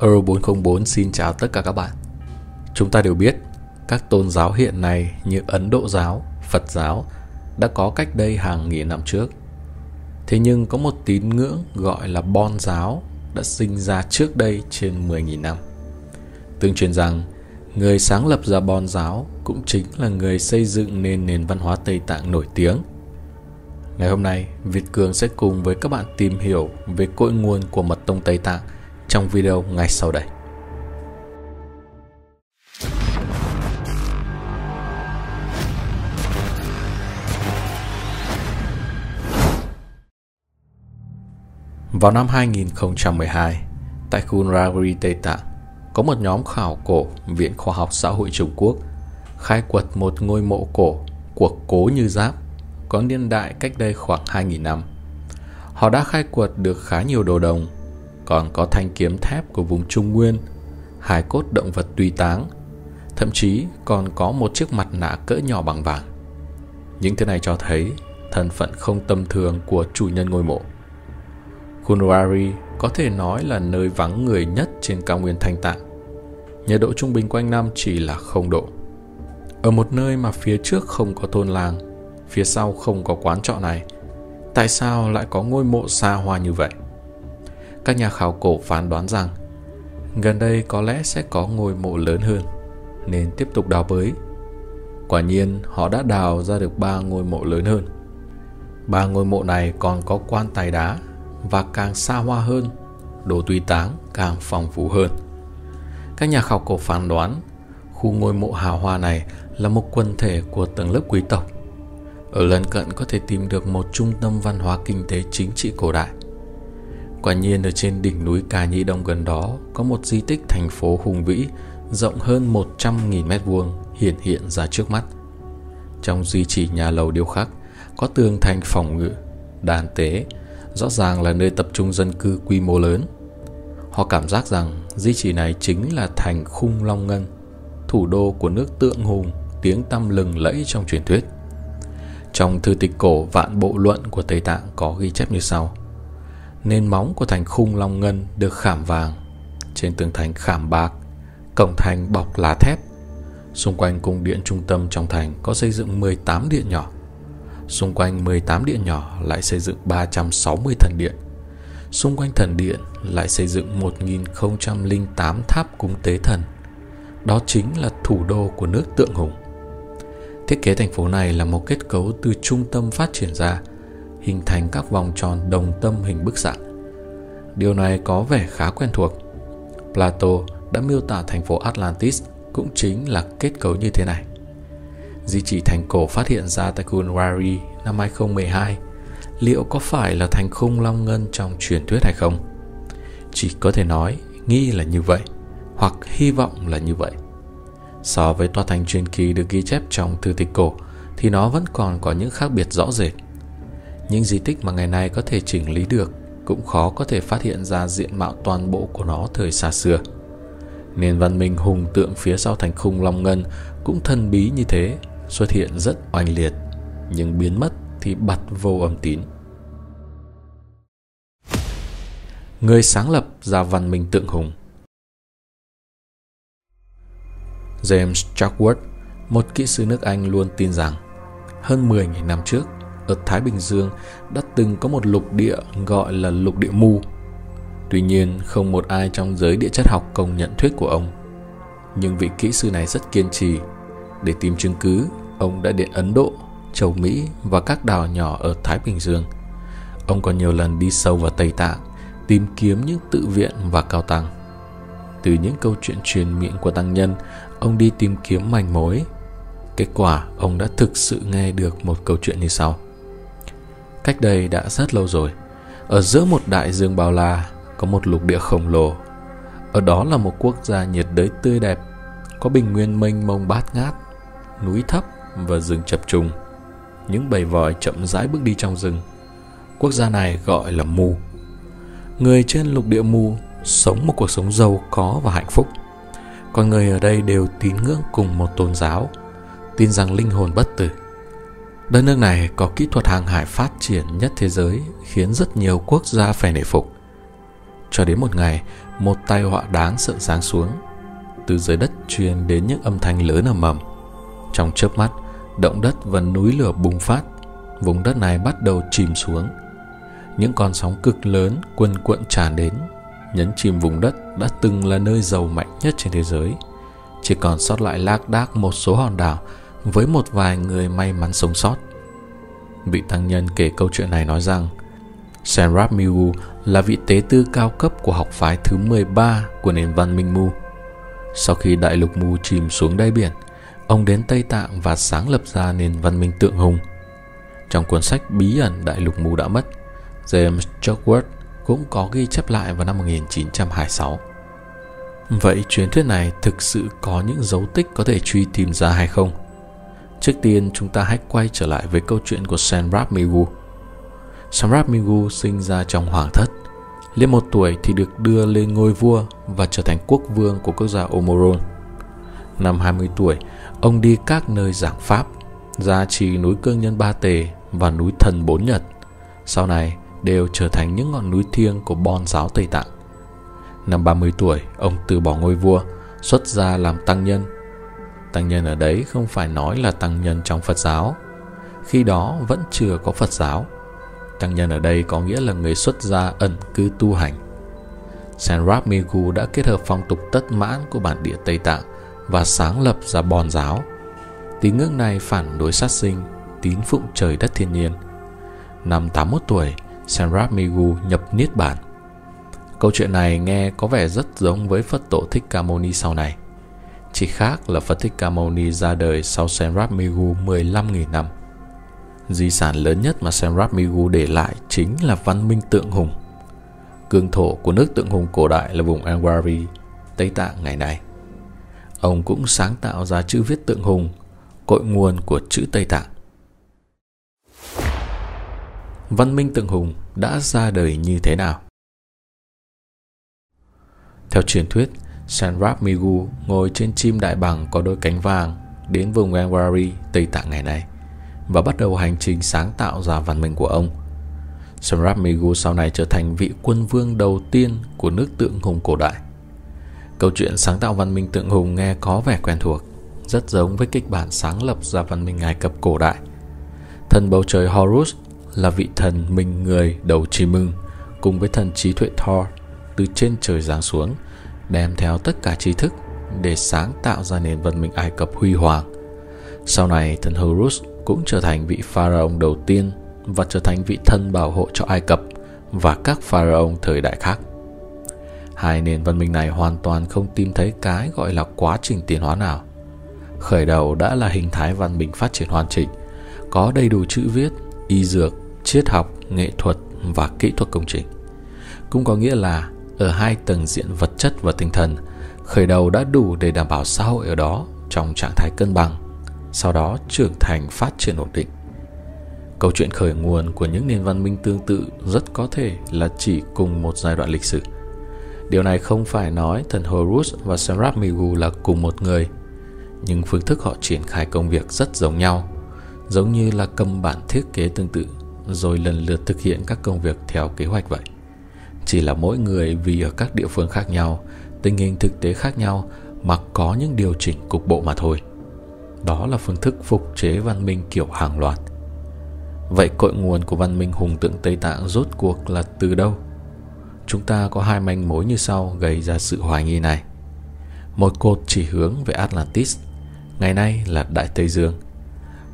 Euro 404 xin chào tất cả các bạn. Chúng ta đều biết, các tôn giáo hiện nay như Ấn Độ giáo, Phật giáo đã có cách đây hàng nghìn năm trước. Thế nhưng có một tín ngưỡng gọi là Bon giáo đã sinh ra trước đây trên 10.000 năm. Tương truyền rằng, người sáng lập ra Bon giáo cũng chính là người xây dựng nên nền văn hóa Tây Tạng nổi tiếng. Ngày hôm nay, Việt Cường sẽ cùng với các bạn tìm hiểu về cội nguồn của mật tông Tây Tạng – trong video ngay sau đây. Vào năm 2012, tại khu Raguri Tây Tạng, có một nhóm khảo cổ Viện Khoa học Xã hội Trung Quốc khai quật một ngôi mộ cổ của Cố Như Giáp có niên đại cách đây khoảng 2.000 năm. Họ đã khai quật được khá nhiều đồ đồng còn có thanh kiếm thép của vùng Trung Nguyên, hài cốt động vật tùy táng, thậm chí còn có một chiếc mặt nạ cỡ nhỏ bằng vàng. Những thứ này cho thấy thân phận không tầm thường của chủ nhân ngôi mộ. Kunwari có thể nói là nơi vắng người nhất trên cao nguyên Thanh Tạng. Nhiệt độ trung bình quanh năm chỉ là không độ. Ở một nơi mà phía trước không có thôn làng, phía sau không có quán trọ này, tại sao lại có ngôi mộ xa hoa như vậy? Các nhà khảo cổ phán đoán rằng gần đây có lẽ sẽ có ngôi mộ lớn hơn, nên tiếp tục đào bới. Quả nhiên họ đã đào ra được ba ngôi mộ lớn hơn. Ba ngôi mộ này còn có quan tài đá và càng xa hoa hơn, đồ tùy táng càng phong phú hơn. Các nhà khảo cổ phán đoán khu ngôi mộ hào hoa này là một quần thể của tầng lớp quý tộc. Ở lân cận có thể tìm được một trung tâm văn hóa kinh tế chính trị cổ đại – Quả nhiên ở trên đỉnh núi Cà Nhĩ Đông gần đó có một di tích thành phố hùng vĩ rộng hơn 100.000 mét vuông hiện hiện ra trước mắt. Trong di chỉ nhà lầu điêu khắc có tường thành phòng ngự, đàn tế, rõ ràng là nơi tập trung dân cư quy mô lớn. Họ cảm giác rằng di chỉ này chính là thành khung Long Ngân, thủ đô của nước tượng hùng, tiếng tăm lừng lẫy trong truyền thuyết. Trong thư tịch cổ Vạn Bộ Luận của Tây Tạng có ghi chép như sau – Nền móng của thành khung long ngân được khảm vàng. Trên tường thành khảm bạc, Cổng thành bọc lá thép. Xung quanh cung điện trung tâm trong thành có xây dựng 18 điện nhỏ. Xung quanh 18 điện nhỏ lại xây dựng 360 thần điện. Xung quanh thần điện lại xây dựng 1008 tháp cúng tế thần. Đó chính là thủ đô của nước tượng hùng. Thiết kế thành phố này là một kết cấu từ trung tâm phát triển ra hình thành các vòng tròn đồng tâm hình bức xạ. Điều này có vẻ khá quen thuộc. Plato đã miêu tả thành phố Atlantis cũng chính là kết cấu như thế này. Di chỉ thành cổ phát hiện ra tại Kunwari năm 2012 liệu có phải là thành khung long ngân trong truyền thuyết hay không? Chỉ có thể nói, nghi là như vậy, hoặc hy vọng là như vậy. So với tòa thành truyền kỳ được ghi chép trong thư tịch cổ, thì nó vẫn còn có những khác biệt rõ rệt. Những di tích mà ngày nay có thể chỉnh lý được cũng khó có thể phát hiện ra diện mạo toàn bộ của nó thời xa xưa. Nền văn minh hùng tượng phía sau thành khung Long Ngân cũng thân bí như thế, xuất hiện rất oanh liệt, nhưng biến mất thì bật vô âm tín. Người sáng lập ra văn minh tượng hùng James Chackworth, một kỹ sư nước Anh luôn tin rằng hơn 10.000 năm trước, ở Thái Bình Dương đã từng có một lục địa gọi là lục địa mù. Tuy nhiên, không một ai trong giới địa chất học công nhận thuyết của ông. Nhưng vị kỹ sư này rất kiên trì. Để tìm chứng cứ, ông đã đến Ấn Độ, châu Mỹ và các đảo nhỏ ở Thái Bình Dương. Ông còn nhiều lần đi sâu vào Tây Tạng, tìm kiếm những tự viện và cao tăng. Từ những câu chuyện truyền miệng của tăng nhân, ông đi tìm kiếm manh mối. Kết quả, ông đã thực sự nghe được một câu chuyện như sau. Cách đây đã rất lâu rồi, ở giữa một đại dương bao la có một lục địa khổng lồ. Ở đó là một quốc gia nhiệt đới tươi đẹp, có bình nguyên mênh mông bát ngát, núi thấp và rừng chập trùng. Những bầy vòi chậm rãi bước đi trong rừng. Quốc gia này gọi là Mù. Người trên lục địa Mù sống một cuộc sống giàu có và hạnh phúc. Con người ở đây đều tín ngưỡng cùng một tôn giáo, tin rằng linh hồn bất tử Đất nước này có kỹ thuật hàng hải phát triển nhất thế giới, khiến rất nhiều quốc gia phải nể phục. cho đến một ngày, một tai họa đáng sợ giáng xuống. Từ dưới đất truyền đến những âm thanh lớn ầm ầm. Trong chớp mắt, động đất và núi lửa bùng phát, vùng đất này bắt đầu chìm xuống. Những con sóng cực lớn, quần cuộn tràn đến, nhấn chìm vùng đất đã từng là nơi giàu mạnh nhất trên thế giới. Chỉ còn sót lại lác đác một số hòn đảo với một vài người may mắn sống sót vị tăng nhân kể câu chuyện này nói rằng Senrab Miu là vị tế tư cao cấp của học phái thứ 13 của nền văn minh Mu. Sau khi đại lục Mu chìm xuống đáy biển, ông đến Tây Tạng và sáng lập ra nền văn minh tượng hùng. Trong cuốn sách bí ẩn đại lục Mu đã mất, James Chockworth cũng có ghi chép lại vào năm 1926. Vậy truyền thuyết này thực sự có những dấu tích có thể truy tìm ra hay không? Trước tiên chúng ta hãy quay trở lại với câu chuyện của Senrab Migu. Samrat Migu sinh ra trong hoàng thất. Lên một tuổi thì được đưa lên ngôi vua và trở thành quốc vương của quốc gia Omoron. Năm 20 tuổi, ông đi các nơi giảng pháp, ra trì núi Cương Nhân Ba Tề và núi Thần Bốn Nhật. Sau này đều trở thành những ngọn núi thiêng của Bon giáo Tây Tạng. Năm 30 tuổi, ông từ bỏ ngôi vua, xuất gia làm tăng nhân. Tăng nhân ở đấy không phải nói là tăng nhân trong Phật giáo. Khi đó vẫn chưa có Phật giáo Tăng nhân ở đây có nghĩa là người xuất gia ẩn cư tu hành. Senrab Migu đã kết hợp phong tục tất mãn của bản địa Tây Tạng và sáng lập ra Bon giáo. Tín ngưỡng này phản đối sát sinh, tín phụng trời đất thiên nhiên. Năm 81 tuổi, Senrab Migu nhập Niết Bản. Câu chuyện này nghe có vẻ rất giống với Phật tổ Thích Ca Mâu Ni sau này. Chỉ khác là Phật Thích Ca Mâu Ni ra đời sau Senrab Migu 15.000 năm. Di sản lớn nhất mà Samrat Migu để lại chính là văn minh tượng hùng. Cương thổ của nước tượng hùng cổ đại là vùng Angwari, Tây Tạng ngày nay. Ông cũng sáng tạo ra chữ viết tượng hùng, cội nguồn của chữ Tây Tạng. Văn minh tượng hùng đã ra đời như thế nào? Theo truyền thuyết, Sanrap Migu ngồi trên chim đại bằng có đôi cánh vàng đến vùng Angwari, Tây Tạng ngày nay và bắt đầu hành trình sáng tạo ra văn minh của ông. Sanrap Migu sau này trở thành vị quân vương đầu tiên của nước tượng hùng cổ đại. Câu chuyện sáng tạo văn minh tượng hùng nghe có vẻ quen thuộc, rất giống với kịch bản sáng lập ra văn minh Ai Cập cổ đại. Thần bầu trời Horus là vị thần mình người đầu chim mừng cùng với thần trí tuệ Thor từ trên trời giáng xuống đem theo tất cả trí thức để sáng tạo ra nền văn minh Ai Cập huy hoàng. Sau này thần Horus cũng trở thành vị pharaoh đầu tiên và trở thành vị thân bảo hộ cho Ai Cập và các pharaoh thời đại khác. Hai nền văn minh này hoàn toàn không tìm thấy cái gọi là quá trình tiến hóa nào. Khởi đầu đã là hình thái văn minh phát triển hoàn chỉnh, có đầy đủ chữ viết, y dược, triết học, nghệ thuật và kỹ thuật công trình. Cũng có nghĩa là ở hai tầng diện vật chất và tinh thần, khởi đầu đã đủ để đảm bảo xã hội ở đó trong trạng thái cân bằng sau đó trưởng thành phát triển ổn định. Câu chuyện khởi nguồn của những nền văn minh tương tự rất có thể là chỉ cùng một giai đoạn lịch sử. Điều này không phải nói thần Horus và Serap Migu là cùng một người, nhưng phương thức họ triển khai công việc rất giống nhau, giống như là cầm bản thiết kế tương tự rồi lần lượt thực hiện các công việc theo kế hoạch vậy. Chỉ là mỗi người vì ở các địa phương khác nhau, tình hình thực tế khác nhau mà có những điều chỉnh cục bộ mà thôi. Đó là phương thức phục chế văn minh kiểu hàng loạt. Vậy cội nguồn của văn minh hùng tượng Tây Tạng rốt cuộc là từ đâu? Chúng ta có hai manh mối như sau gây ra sự hoài nghi này. Một cột chỉ hướng về Atlantis, ngày nay là Đại Tây Dương.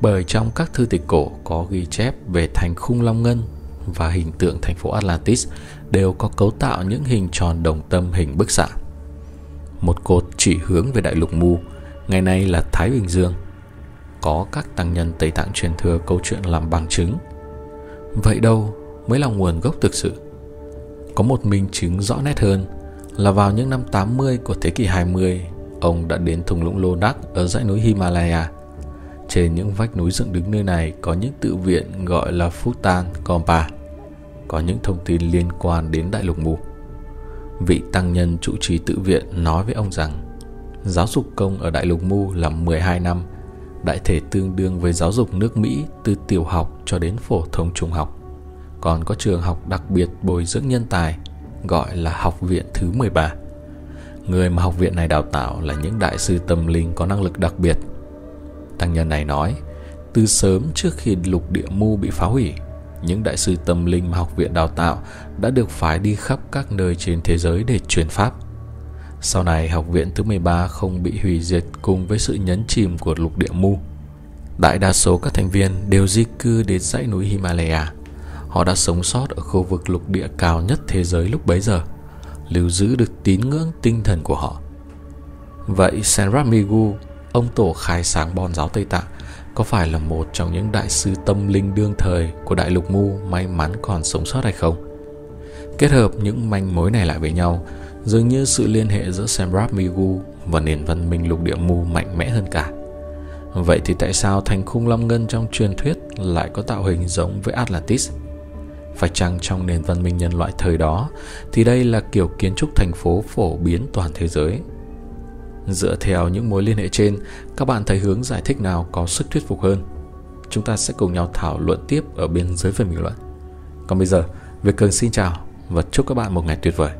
Bởi trong các thư tịch cổ có ghi chép về thành khung long ngân và hình tượng thành phố Atlantis đều có cấu tạo những hình tròn đồng tâm hình bức xạ. Một cột chỉ hướng về đại lục Mu ngày nay là Thái Bình Dương. Có các tăng nhân Tây Tạng truyền thừa câu chuyện làm bằng chứng. Vậy đâu mới là nguồn gốc thực sự? Có một minh chứng rõ nét hơn là vào những năm 80 của thế kỷ 20, ông đã đến thung lũng Lô Đắc ở dãy núi Himalaya. Trên những vách núi dựng đứng nơi này có những tự viện gọi là Futan Compa có những thông tin liên quan đến Đại lục Mù. Vị tăng nhân trụ trì tự viện nói với ông rằng giáo dục công ở Đại lục Mu là 12 năm, đại thể tương đương với giáo dục nước Mỹ từ tiểu học cho đến phổ thông trung học. Còn có trường học đặc biệt bồi dưỡng nhân tài, gọi là Học viện thứ 13. Người mà học viện này đào tạo là những đại sư tâm linh có năng lực đặc biệt. Tăng nhân này nói, từ sớm trước khi lục địa mu bị phá hủy, những đại sư tâm linh mà học viện đào tạo đã được phái đi khắp các nơi trên thế giới để truyền pháp. Sau này học viện thứ 13 không bị hủy diệt cùng với sự nhấn chìm của lục địa mu. Đại đa số các thành viên đều di cư đến dãy núi Himalaya. Họ đã sống sót ở khu vực lục địa cao nhất thế giới lúc bấy giờ, lưu giữ được tín ngưỡng tinh thần của họ. Vậy Senrat Migu, ông tổ khai sáng bon giáo Tây Tạng, có phải là một trong những đại sư tâm linh đương thời của đại lục mu may mắn còn sống sót hay không? Kết hợp những manh mối này lại với nhau, dường như sự liên hệ giữa Samrat Migu và nền văn minh lục địa mu mạnh mẽ hơn cả. Vậy thì tại sao thành khung long ngân trong truyền thuyết lại có tạo hình giống với Atlantis? Phải chăng trong nền văn minh nhân loại thời đó thì đây là kiểu kiến trúc thành phố phổ biến toàn thế giới? Dựa theo những mối liên hệ trên, các bạn thấy hướng giải thích nào có sức thuyết phục hơn? Chúng ta sẽ cùng nhau thảo luận tiếp ở bên dưới phần bình luận. Còn bây giờ, Việt Cường xin chào và chúc các bạn một ngày tuyệt vời.